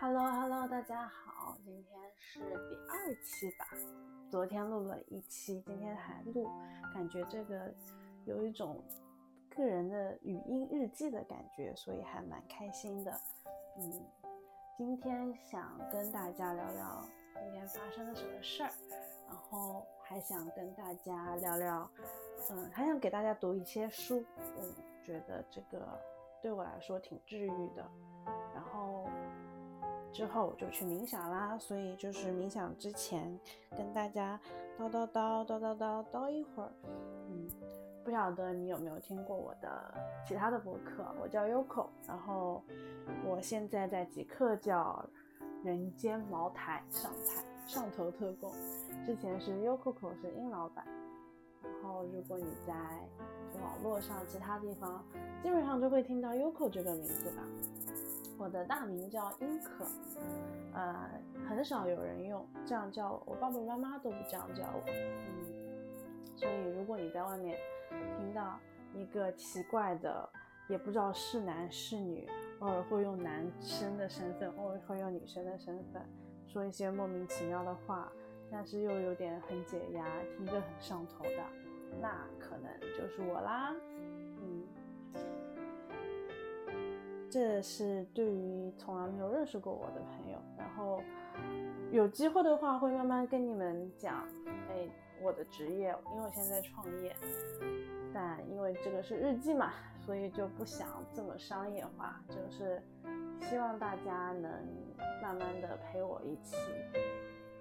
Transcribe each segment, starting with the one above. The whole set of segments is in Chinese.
Hello Hello，大家好，今天是第二期吧，昨天录了一期，今天还录，感觉这个有一种个人的语音日记的感觉，所以还蛮开心的。嗯，今天想跟大家聊聊今天发生了什么事儿，然后还想跟大家聊聊，嗯，还想给大家读一些书，嗯，觉得这个对我来说挺治愈的，之后我就去冥想啦，所以就是冥想之前跟大家叨叨叨叨叨叨叨一会儿。嗯，不晓得你有没有听过我的其他的博客？我叫 Yoko，然后我现在在极客叫人间茅台上台上头特供，之前是 Yoko 是殷老板。然后如果你在网络上其他地方，基本上就会听到 Yoko 这个名字吧。我的大名叫英可，呃，很少有人用这样叫我，我爸爸妈妈都不这样叫我，嗯，所以如果你在外面听到一个奇怪的，也不知道是男是女，偶尔会用男生的身份，偶尔会用女生的身份，说一些莫名其妙的话，但是又有点很解压，听着很上头的，那可能就是我啦。这是对于从来没有认识过我的朋友，然后有机会的话会慢慢跟你们讲，哎，我的职业，因为我现在创业，但因为这个是日记嘛，所以就不想这么商业化，就是希望大家能慢慢的陪我一起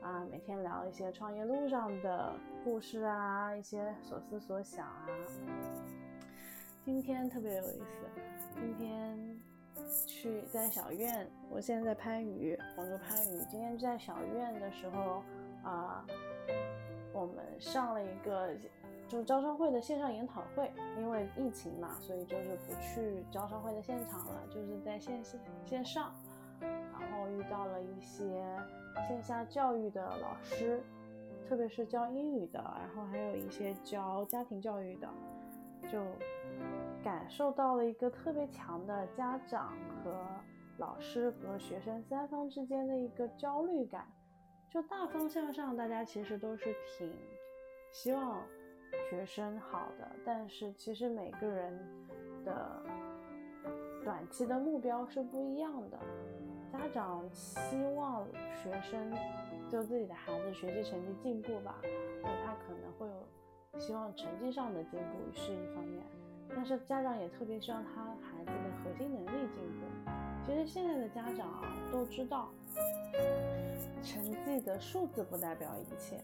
啊，每天聊一些创业路上的故事啊，一些所思所想啊。今天特别有意思，今天。去在小院，我现在在番禺，广州番禺。今天在小院的时候，啊，我们上了一个就招商会的线上研讨会，因为疫情嘛，所以就是不去招商会的现场了，就是在线线线上，然后遇到了一些线下教育的老师，特别是教英语的，然后还有一些教家庭教育的，就。感受到了一个特别强的家长和老师和学生三方之间的一个焦虑感。就大方向上，大家其实都是挺希望学生好的，但是其实每个人的短期的目标是不一样的。家长希望学生就自己的孩子学习成绩进步吧，那他可能会有希望成绩上的进步是一方面。但是家长也特别希望他孩子的核心能力进步。其实现在的家长啊都知道，成绩的数字不代表一切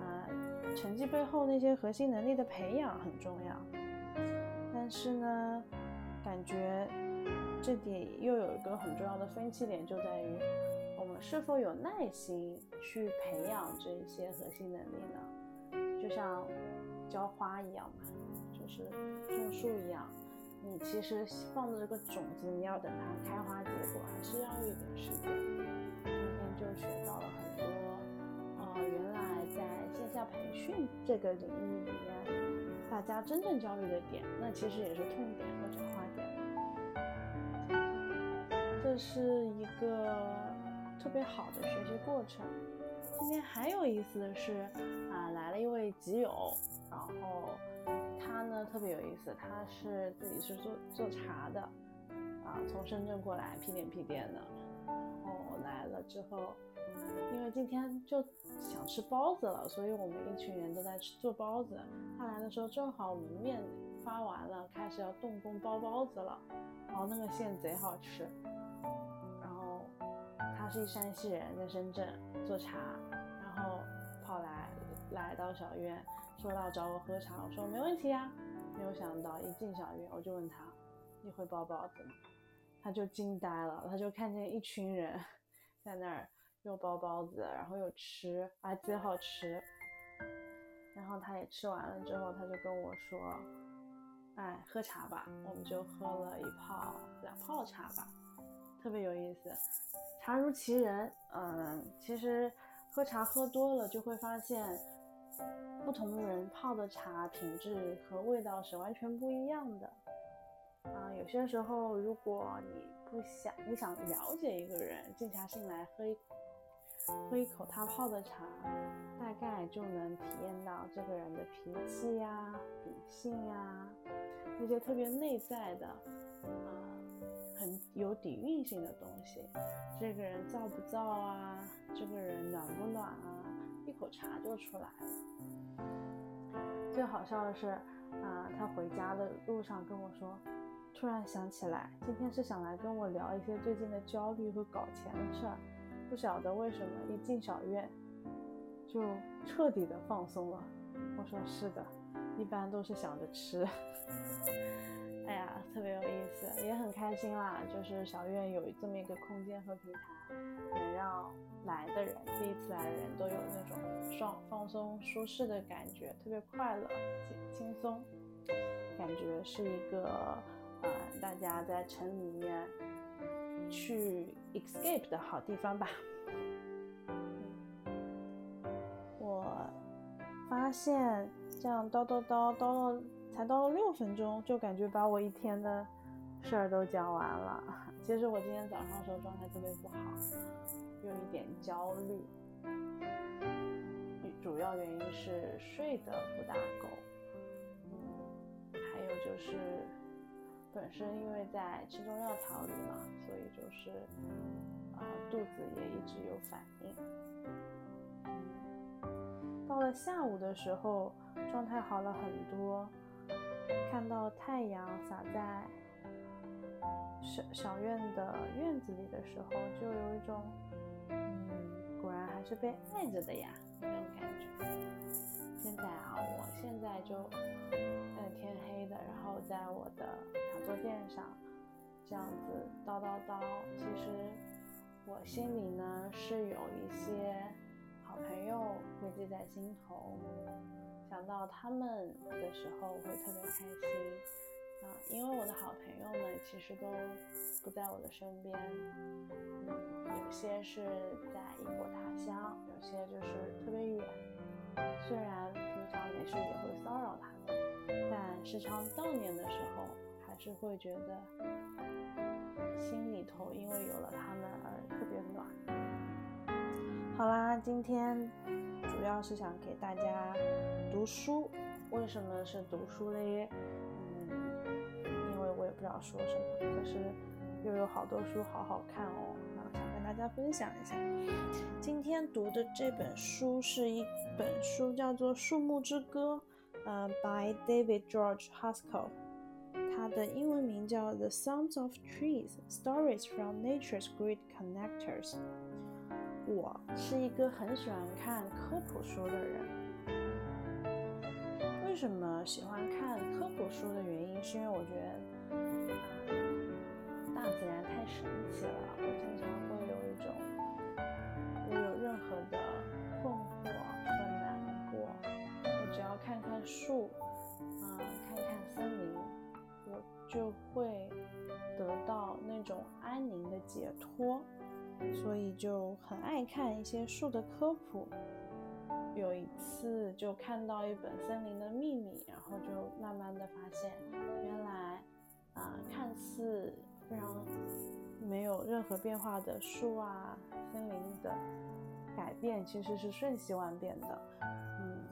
啊，成绩背后那些核心能力的培养很重要。但是呢，感觉这里又有一个很重要的分歧点，就在于我们是否有耐心去培养这些核心能力呢？就像浇花一样嘛。是种树一样，你其实放的这个种子，你要等它开花结果，还是要一点时间。今天就学到了很多，呃，原来在线下培训这个领域里面，大家真正焦虑的点，那其实也是痛点和转化点。这是一个特别好的学习过程。今天还有意思的是，啊，来了一位集友，然后。他呢特别有意思，他是自己是做做茶的，啊，从深圳过来屁颠屁颠的，然后来了之后，因为今天就想吃包子了，所以我们一群人都在吃做包子。他来的时候正好我们面发完了，开始要动工包包子了，然后那个馅贼好吃。然后他是一山西人，在深圳做茶，然后跑来来到小院。说到找我喝茶，我说没问题呀。没有想到一进小院，我就问他：“你会包包子吗？”他就惊呆了，他就看见一群人 在那儿又包包子，然后又吃，啊，贼好吃。然后他也吃完了之后，他就跟我说：“哎，喝茶吧。”我们就喝了一泡两泡茶吧，特别有意思。茶如其人，嗯，其实喝茶喝多了就会发现。不同人泡的茶品质和味道是完全不一样的啊！有些时候，如果你不想你想了解一个人，静下心来喝一喝一口他泡的茶，大概就能体验到这个人的脾气呀、秉性呀，那些特别内在的，啊，很有底蕴性的东西。这个人燥不燥啊？这个人暖不暖啊？一口茶就出来了。最好笑的是，啊，他回家的路上跟我说，突然想起来，今天是想来跟我聊一些最近的焦虑和搞钱的事儿。不晓得为什么一进小院就彻底的放松了。我说是的，一般都是想着吃。哎呀，特别有意思，也很开心啦。就是小院有这么一个空间和平台，能让来的人，第一次来的人都有那种爽、放松、舒适的感觉，特别快乐、轻松，感觉是一个呃，大家在城里面。去 escape 的好地方吧。我发现这样叨叨叨叨了，才到了六分钟，就感觉把我一天的事儿都讲完了。其实我今天早上的时候状态特别不好，有一点焦虑，主要原因是睡得不大够，还有就是。本身因为在吃中药调理嘛，所以就是啊肚子也一直有反应。到了下午的时候，状态好了很多，看到太阳洒在小小院的院子里的时候，就有一种嗯，果然还是被爱着的呀那种感觉。现在啊，我现在就呃天黑的，然后在我的。坐垫上，这样子叨叨叨。其实我心里呢是有一些好朋友会记在心头，想到他们的时候我会特别开心啊。因为我的好朋友们其实都不在我的身边，嗯，有些是在异国他乡，有些就是特别远。虽然平常没事也会骚扰他们，但时常悼念的时候。还是会觉得心里头因为有了他们而特别暖。好啦，今天主要是想给大家读书。为什么是读书嘞？嗯，因为我也不知道说什么，可是又有好多书好好看哦，然后想跟大家分享一下。今天读的这本书是一本书，叫做《树木之歌》，呃，by David George Haskell。它的英文名叫《The Sounds of Trees: Stories from Nature's Great Connectors》。我是一个很喜欢看科普书的人。为什么喜欢看科普书的原因，是因为我觉得大自然太神奇了。我经常会有一种，我有任何的困惑和难过，我只要看看树啊，看看森林，我。就会得到那种安宁的解脱，所以就很爱看一些树的科普。有一次就看到一本《森林的秘密》，然后就慢慢的发现，原来啊，看似非常没有任何变化的树啊，森林的改变其实是瞬息万变的。嗯，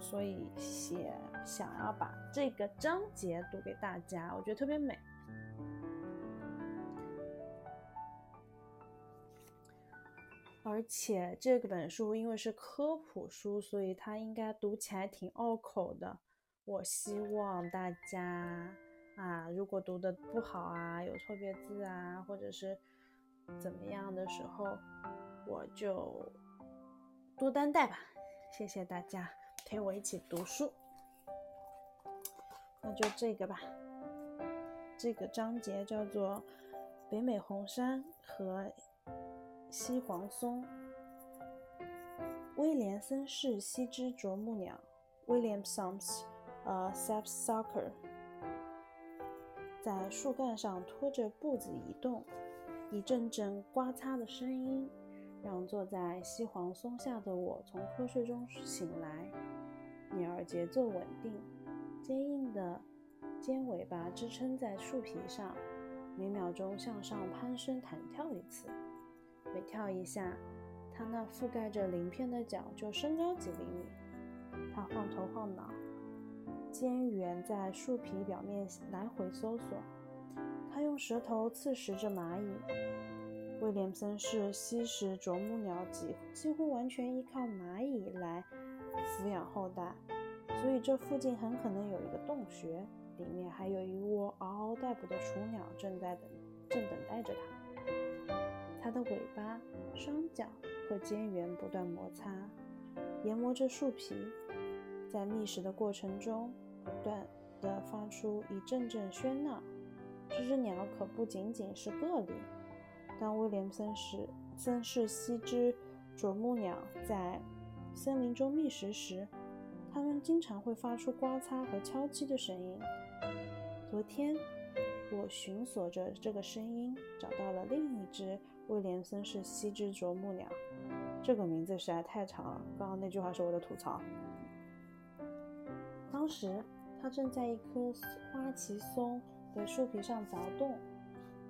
所以写。想要把这个章节读给大家，我觉得特别美。而且这本书因为是科普书，所以它应该读起来挺拗口的。我希望大家啊，如果读的不好啊，有错别字啊，或者是怎么样的时候，我就多担待吧。谢谢大家陪我一起读书。那就这个吧，这个章节叫做北美红杉和西黄松。威廉森氏西之啄木鸟 （Williamson's 呃 sapsucker） 在树干上拖着步子移动，一阵阵刮擦的声音让坐在西黄松下的我从瞌睡中醒来。鸟儿节奏稳定。坚硬的尖尾巴支撑在树皮上，每秒钟向上攀升弹跳一次。每跳一下，它那覆盖着鳞片的脚就升高几厘米。它晃头晃脑，尖缘在树皮表面来回搜索。它用舌头刺食着蚂蚁。威廉森氏吸食啄木鸟几几乎完全依靠蚂蚁来抚养后代，所以这附近很可能有一个洞穴，里面还有一窝嗷嗷待哺的雏鸟正在等，正等待着它。它的尾巴、双脚和尖缘不断摩擦，研磨着树皮，在觅食的过程中不断地发出一阵阵喧闹。这只鸟可不仅仅是个例。当威廉森氏森氏西之啄木鸟在森林中觅食时，它们经常会发出刮擦和敲击的声音。昨天，我寻索着这个声音，找到了另一只威廉森氏西之啄木鸟。这个名字实在太长了，刚刚那句话是我的吐槽。当时，它正在一棵花旗松的树皮上凿洞。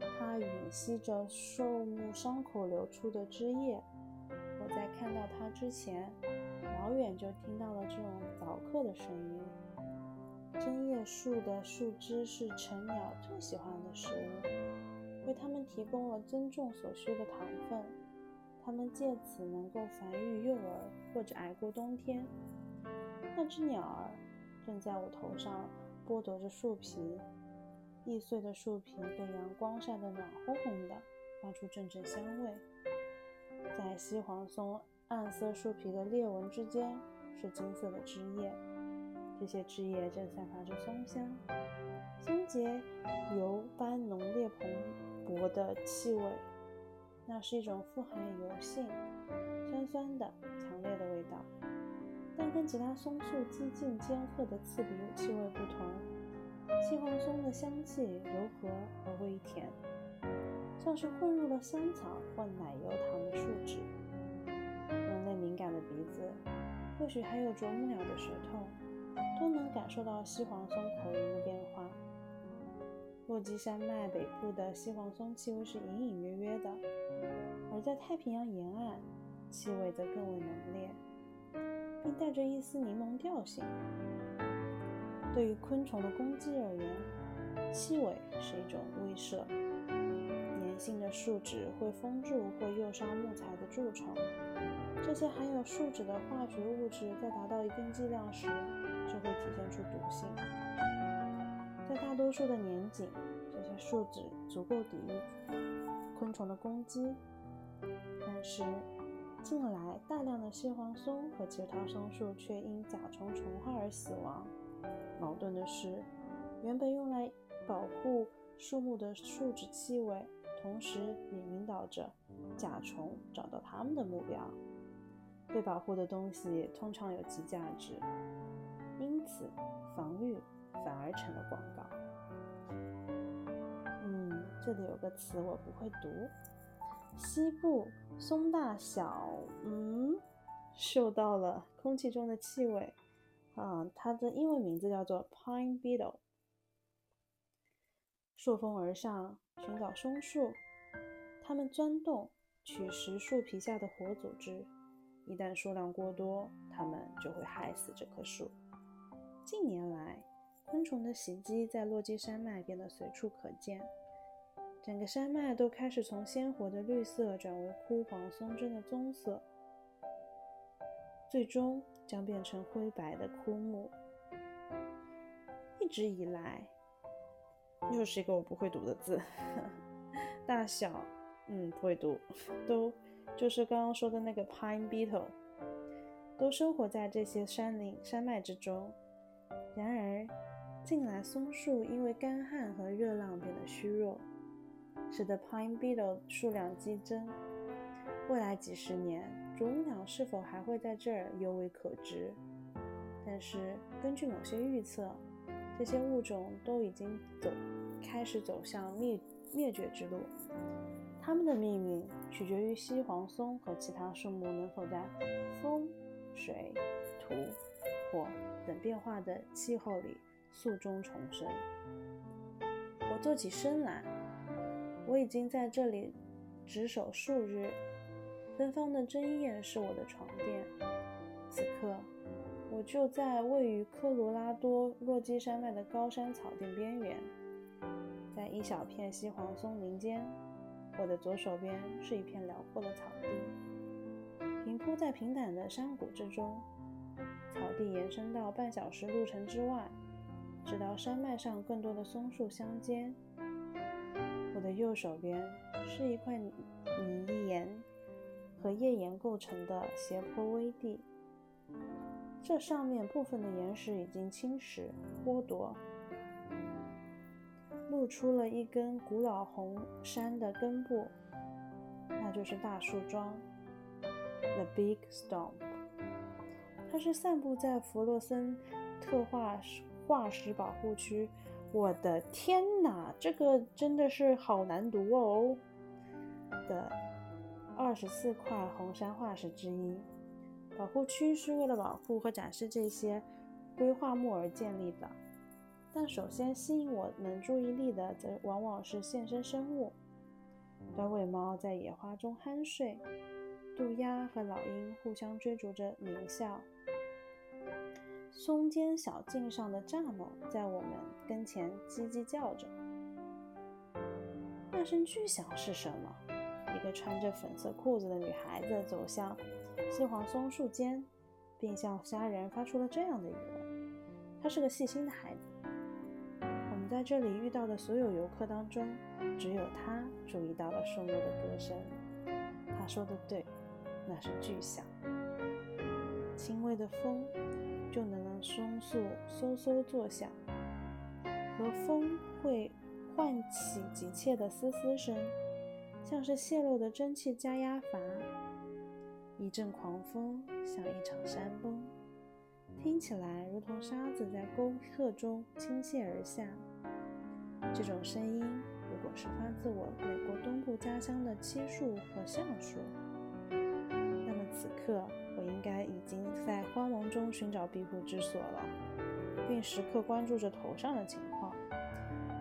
它吮吸着树木伤口流出的汁液。我在看到它之前，老远就听到了这种凿刻的声音。针叶树的树枝是成鸟最喜欢的食物，为它们提供了增重所需的糖分。它们借此能够繁育幼儿或者挨过冬天。那只鸟儿正在我头上剥夺着树皮。易碎的树皮被阳光晒得暖烘烘的，发出阵阵香味。在西黄松暗色树皮的裂纹之间是金色的枝叶，这些枝叶正散发着松香，松节油般浓烈蓬薄的气味。那是一种富含油性、酸酸的、强烈的味道，但跟其他松树激进尖刻的刺鼻气味不同。西黄松的香气柔和而微甜，像是混入了香草或奶油糖的树脂。人类敏感的鼻子，或许还有啄木鸟的舌头，都能感受到西黄松口音的变化。落基山脉北部的西黄松气味是隐隐约约的，而在太平洋沿岸，气味则更为浓烈，并带着一丝柠檬调性。对于昆虫的攻击而言，气味是一种威慑。粘性的树脂会封住或诱杀木材的蛀虫，这些含有树脂的化学物质在达到一定剂量时，就会体现出毒性。大多数的年景，这些树脂足够抵御昆虫的攻击，但是近来大量的蟹黄松和其他松树却因甲虫虫害而死亡。矛盾的是，原本用来保护树木的树脂气味，同时也引导着甲虫找到它们的目标。被保护的东西通常有其价值，因此防御反而成了广告。嗯，这里有个词我不会读，西部松大小，嗯，嗅到了空气中的气味。啊，它的英文名字叫做 Pine Beetle。顺风而上，寻找松树。它们钻洞，取食树皮下的活组织。一旦数量过多，它们就会害死这棵树。近年来，昆虫的袭击在落基山脉变得随处可见，整个山脉都开始从鲜活的绿色转为枯黄松针的棕色，最终。将变成灰白的枯木。一直以来，又是一个我不会读的字。大小，嗯，不会读。都就是刚刚说的那个 pine beetle，都生活在这些山林山脉之中。然而，近来松树因为干旱和热浪变得虚弱，使得 pine beetle 数量激增。未来几十年。啄木鸟是否还会在这儿，尤为可知。但是，根据某些预测，这些物种都已经走开始走向灭灭绝之路。它们的命运取决于西黄松和其他树木能否在风、水、土、火等变化的气候里宿终重生。我坐起身来，我已经在这里值守数日，芬芳的针叶是我的床垫。此刻，我就在位于科罗拉多落基山脉的高山草甸边缘，在一小片西黄松林间，我的左手边是一片辽阔的草地，平铺在平坦的山谷之中。草地延伸到半小时路程之外，直到山脉上更多的松树相间。我的右手边是一块泥岩和页岩构成的斜坡微地，这上面部分的岩石已经侵蚀剥夺，露出了一根古老红杉的根部，那就是大树桩，The Big Stump。它是散布在弗洛森特化化石保护区。我的天哪，这个真的是好难读哦！的二十四块红杉化石之一，保护区是为了保护和展示这些规划木而建立的。但首先吸引我们注意力的，则往往是现身生物：短尾猫在野花中酣睡，渡鸦和老鹰互相追逐着鸣笑。松间小径上的蚱蜢在我们跟前叽叽叫着。那声巨响是什么？一个穿着粉色裤子的女孩子走向西黄松树间，并向家人发出了这样的疑问。她是个细心的孩子。我们在这里遇到的所有游客当中，只有她注意到了树木的歌声。她说的对，那是巨响。轻微的风。就能松树嗖嗖作响，和风会唤起急切的嘶嘶声，像是泄漏的蒸汽加压阀。一阵狂风像一场山崩，听起来如同沙子在沟壑中倾泻而下。这种声音，如果是发自我美国东部家乡的漆树和橡树，此刻。我应该已经在慌忙中寻找庇护之所了，并时刻关注着头上的情况，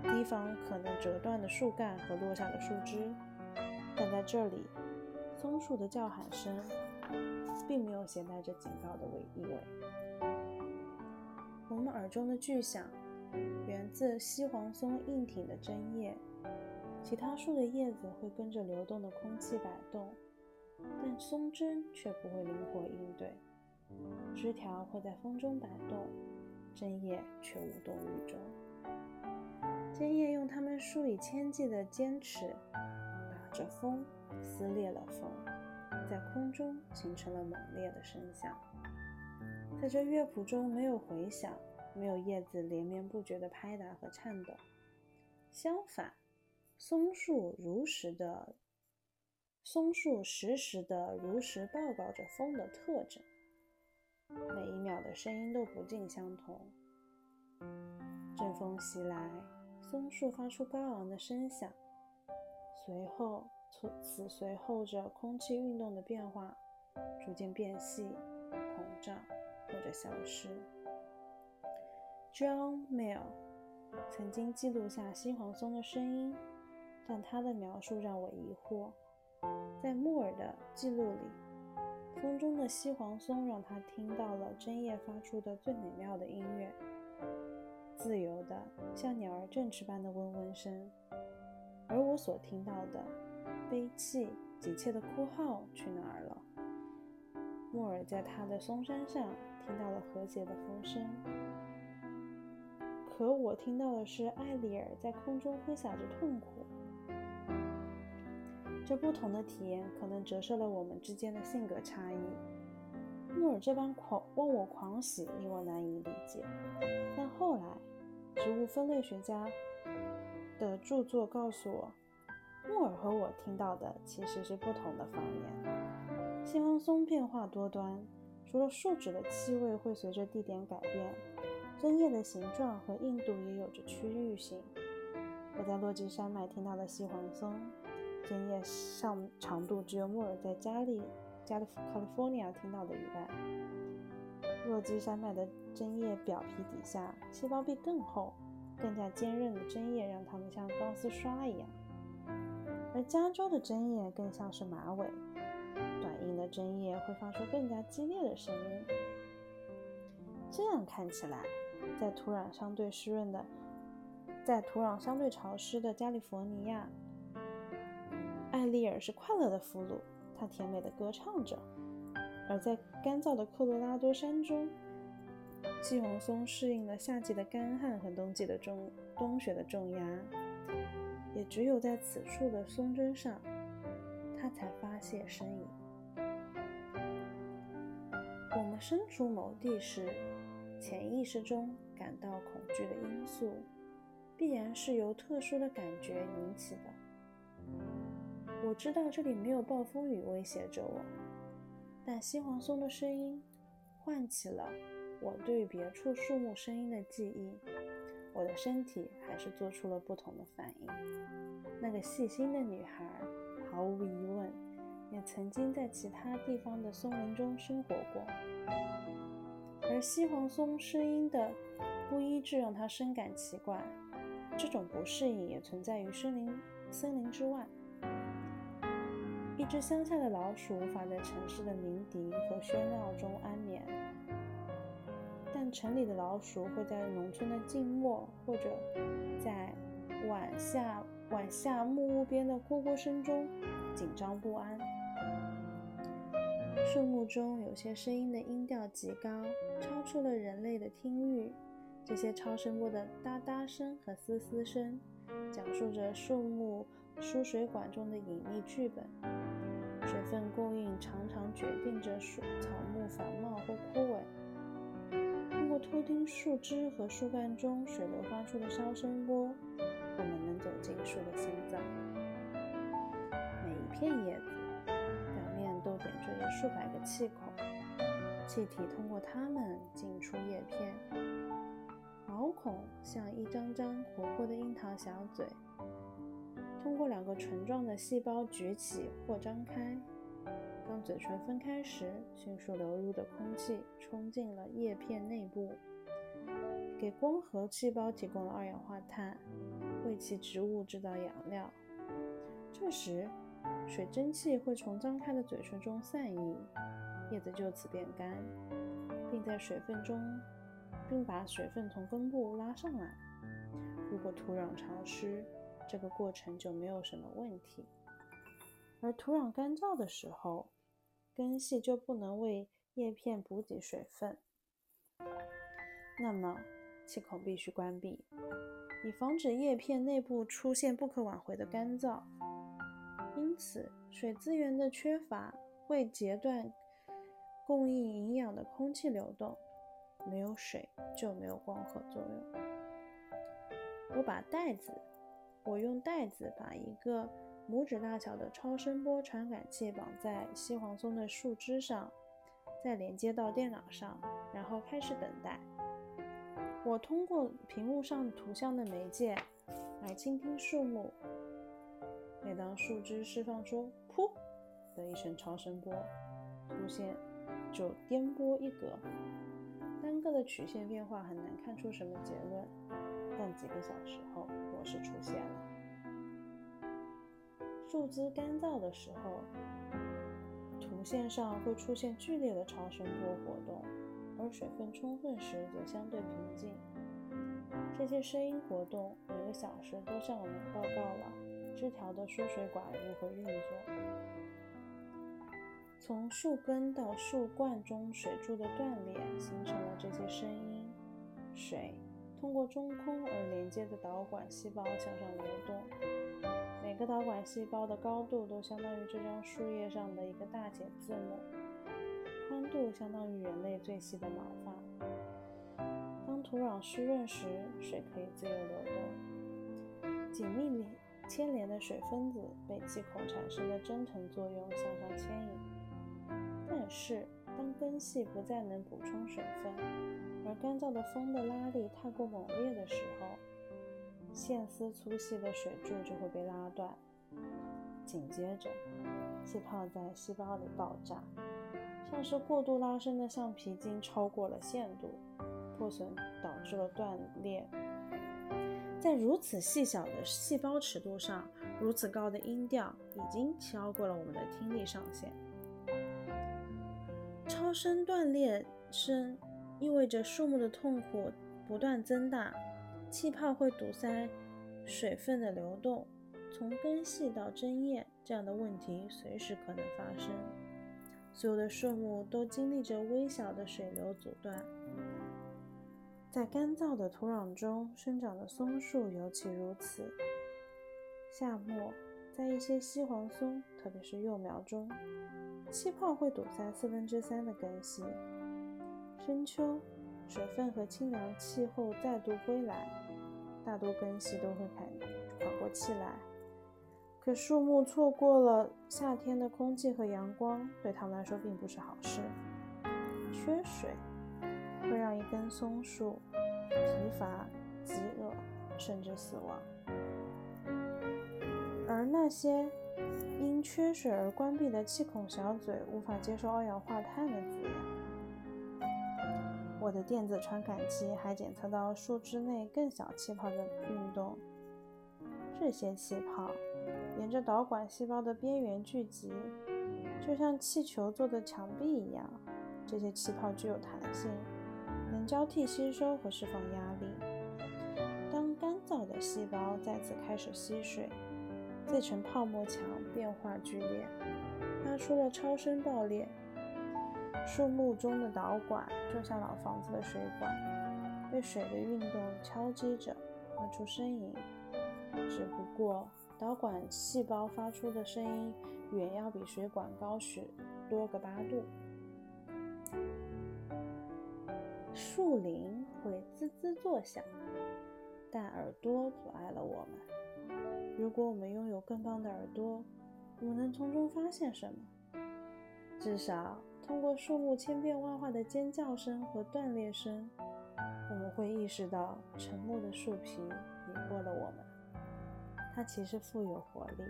提防可能折断的树干和落下的树枝。但在这里，松树的叫喊声并没有携带着警告的意味。我们耳中的巨响源自西黄松硬挺的针叶，其他树的叶子会跟着流动的空气摆动。但松针却不会灵活应对，枝条会在风中摆动，针叶却无动于衷。针叶用它们数以千计的尖齿打着风，撕裂了风，在空中形成了猛烈的声响。在这乐谱中没有回响，没有叶子连绵不绝的拍打和颤抖。相反，松树如实的。松树实时的如实报告着风的特征，每一秒的声音都不尽相同。阵风袭来，松树发出高昂的声响，随后此随后着空气运动的变化，逐渐变细、膨胀或者消失。John Mill 曾经记录下西黄松的声音，但他的描述让我疑惑。在木尔的记录里，风中的西黄松让他听到了针叶发出的最美妙的音乐，自由的像鸟儿振翅般的嗡嗡声。而我所听到的悲泣、急切的哭号去哪儿了？木尔在他的松山上听到了和谐的风声，可我听到的是艾丽尔在空中挥洒着痛苦。这不同的体验可能折射了我们之间的性格差异。木尔这般狂忘我狂喜令我难以理解，但后来，植物分类学家的著作告诉我，木尔和我听到的其实是不同的方言。西黄松变化多端，除了树脂的气味会随着地点改变，针叶的形状和硬度也有着区域性。我在落基山脉听到的西黄松。针叶上长度只有木尔在加利加利 California 听到的一半。落基山脉的针叶表皮底下细胞壁更厚，更加坚韧的针叶让它们像钢丝刷一样。而加州的针叶更像是马尾，短硬的针叶会发出更加激烈的声音。这样看起来，在土壤相对湿润的，在土壤相对潮湿的加利福尼亚，丽尔是快乐的俘虏，她甜美的歌唱着；而在干燥的科罗拉多山中，西黄松适应了夏季的干旱和冬季的重冬雪的重压，也只有在此处的松针上，它才发泄身影。我们身处某地时，潜意识中感到恐惧的因素，必然是由特殊的感觉引起的。我知道这里没有暴风雨威胁着我，但西黄松的声音唤起了我对别处树木声音的记忆。我的身体还是做出了不同的反应。那个细心的女孩，毫无疑问，也曾经在其他地方的松林中生活过。而西黄松声音的不一致让她深感奇怪，这种不适应也存在于森林森林之外。一只乡下的老鼠无法在城市的鸣笛和喧闹中安眠，但城里的老鼠会在农村的静默或者在晚下晚下木屋边的咕咕声中紧张不安。树木中有些声音的音调极高，超出了人类的听域。这些超声波的哒哒声和嘶嘶声，讲述着树木输水管中的隐秘剧本。水分供应常常决定着树草木繁茂或枯萎。通过偷听树枝和树干中水流发出的超声波，我们能走进树的心脏。每一片叶子表面。都点缀着数百个气孔，气体通过它们进出叶片。毛孔像一张张活泼的樱桃小嘴，通过两个唇状的细胞举起或张开。当嘴唇分开时，迅速流入的空气冲进了叶片内部，给光合细胞提供了二氧化碳，为其植物制造养料。这时，水蒸气会从张开的嘴唇中散逸，叶子就此变干，并在水分中，并把水分从根部拉上来。如果土壤潮湿，这个过程就没有什么问题；而土壤干燥的时候，根系就不能为叶片补给水分，那么气孔必须关闭，以防止叶片内部出现不可挽回的干燥。因此，水资源的缺乏会截断供应营养的空气流动。没有水就没有光合作用。我把袋子，我用袋子把一个拇指大小的超声波传感器绑在西黄松的树枝上，再连接到电脑上，然后开始等待。我通过屏幕上图像的媒介来倾听树木。每当树枝释放出“噗”的一声超声波，出现就颠簸一格。单个的曲线变化很难看出什么结论，但几个小时后，模式出现了。树枝干燥的时候，图线上会出现剧烈的超声波活动，而水分充分时则相对平静。这些声音活动每个小时都向我们报告了。枝条的输水管如何运作？从树根到树冠中水柱的断裂，形成了这些声音。水通过中空而连接的导管细胞向上流动，每个导管细胞的高度都相当于这张树叶上的一个大写字母，宽度相当于人类最细的毛发。当土壤湿润时，水可以自由流动，紧密连。牵连的水分子被气孔产生的蒸腾作用向上牵引，但是当根系不再能补充水分，而干燥的风的拉力太过猛烈的时候，线丝粗细的水柱就会被拉断。紧接着，气泡在细胞里爆炸，像是过度拉伸的橡皮筋超过了限度，破损导致了断裂。在如此细小的细胞尺度上，如此高的音调已经超过了我们的听力上限。超声断裂声意味着树木的痛苦不断增大，气泡会堵塞水分的流动，从根系到针叶这样的问题随时可能发生。所有的树木都经历着微小的水流阻断。在干燥的土壤中生长的松树尤其如此。夏末，在一些西黄松，特别是幼苗中，气泡会堵塞四分之三的根系。深秋，水分和清凉气候再度归来，大多根系都会缓缓过气来。可树木错过了夏天的空气和阳光，对他们来说并不是好事。缺水。会让一根松树疲乏、饥饿，甚至死亡。而那些因缺水而关闭的气孔小嘴，无法接受二氧化碳的滋养。我的电子传感器还检测到树枝内更小气泡的运动。这些气泡沿着导管细胞的边缘聚集，就像气球做的墙壁一样。这些气泡具有弹性。能交替吸收和释放压力。当干燥的细胞再次开始吸水，这层泡沫墙变化剧烈，发出了超声爆裂。树木中的导管就像老房子的水管，被水的运动敲击着，发出声音。只不过，导管细胞发出的声音远要比水管高许多个八度。树林会滋滋作响，但耳朵阻碍了我们。如果我们拥有更棒的耳朵，我们能从中发现什么？至少通过树木千变万化的尖叫声和断裂声，我们会意识到沉默的树皮迷惑了我们。它其实富有活力。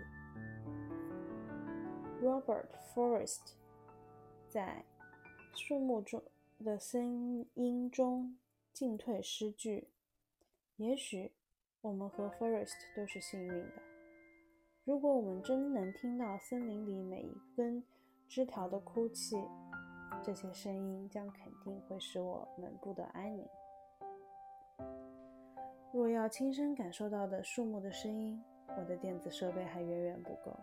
Robert Forrest 在树木中。的声音中进退失据。也许我们和 Forest 都是幸运的。如果我们真能听到森林里每一根枝条的哭泣，这些声音将肯定会使我们不得安宁。若要亲身感受到的树木的声音，我的电子设备还远远不够。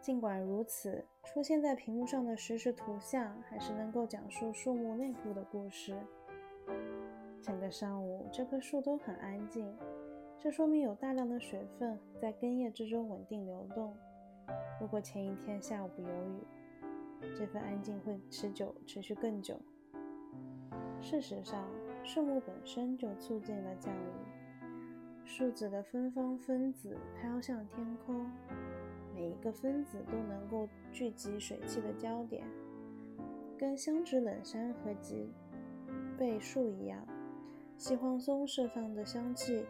尽管如此，出现在屏幕上的实时图像还是能够讲述树木内部的故事。整个上午，这棵树都很安静，这说明有大量的水分在根叶之中稳定流动。如果前一天下午不有雨，这份安静会持久，持续更久。事实上，树木本身就促进了降雨。树脂的芬芳分子飘向天空。每一个分子都能够聚集水汽的焦点，跟香脂冷杉和脊背树一样，西黄松释放的香气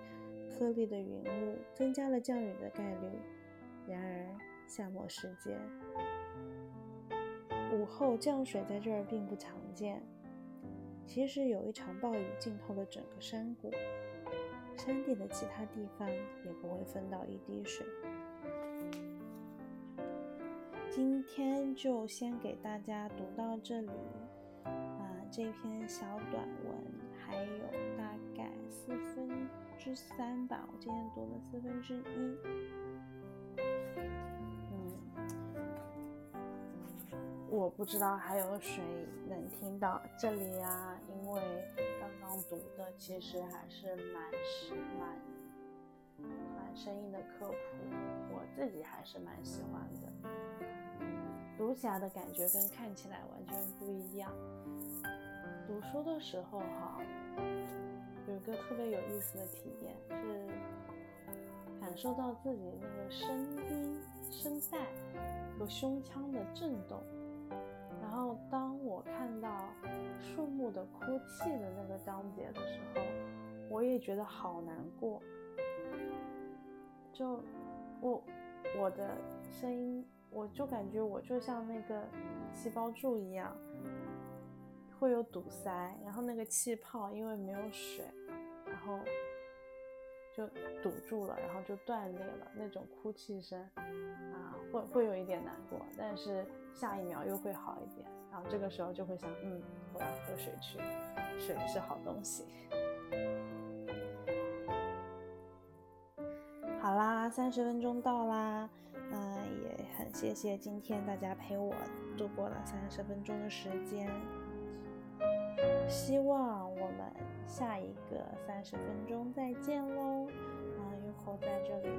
颗粒的云雾增加了降雨的概率。然而，夏末时节，午后降水在这儿并不常见。其实有一场暴雨浸透了整个山谷，山地的其他地方也不会分到一滴水。今天就先给大家读到这里啊，这篇小短文还有大概四分之三吧，我今天读了四分之一。嗯，我不知道还有谁能听到这里啊，因为刚刚读的其实还是蛮是蛮蛮生硬的科普，我自己还是蛮喜欢的。读起来的感觉跟看起来完全不一样。读书的时候哈，有一个特别有意思的体验是感受到自己那个声音、声带和胸腔的震动。然后当我看到树木的哭泣的那个章节的时候，我也觉得好难过。就我我的声音。我就感觉我就像那个细胞柱一样，会有堵塞，然后那个气泡因为没有水，然后就堵住了，然后就断裂了，那种哭泣声啊，会会有一点难过，但是下一秒又会好一点，然后这个时候就会想，嗯，我要喝水去，水是好东西。好啦，三十分钟到啦，嗯，也很谢谢今天大家陪我度过了三十分钟的时间。希望我们下一个三十分钟再见喽！啊，优酷在这里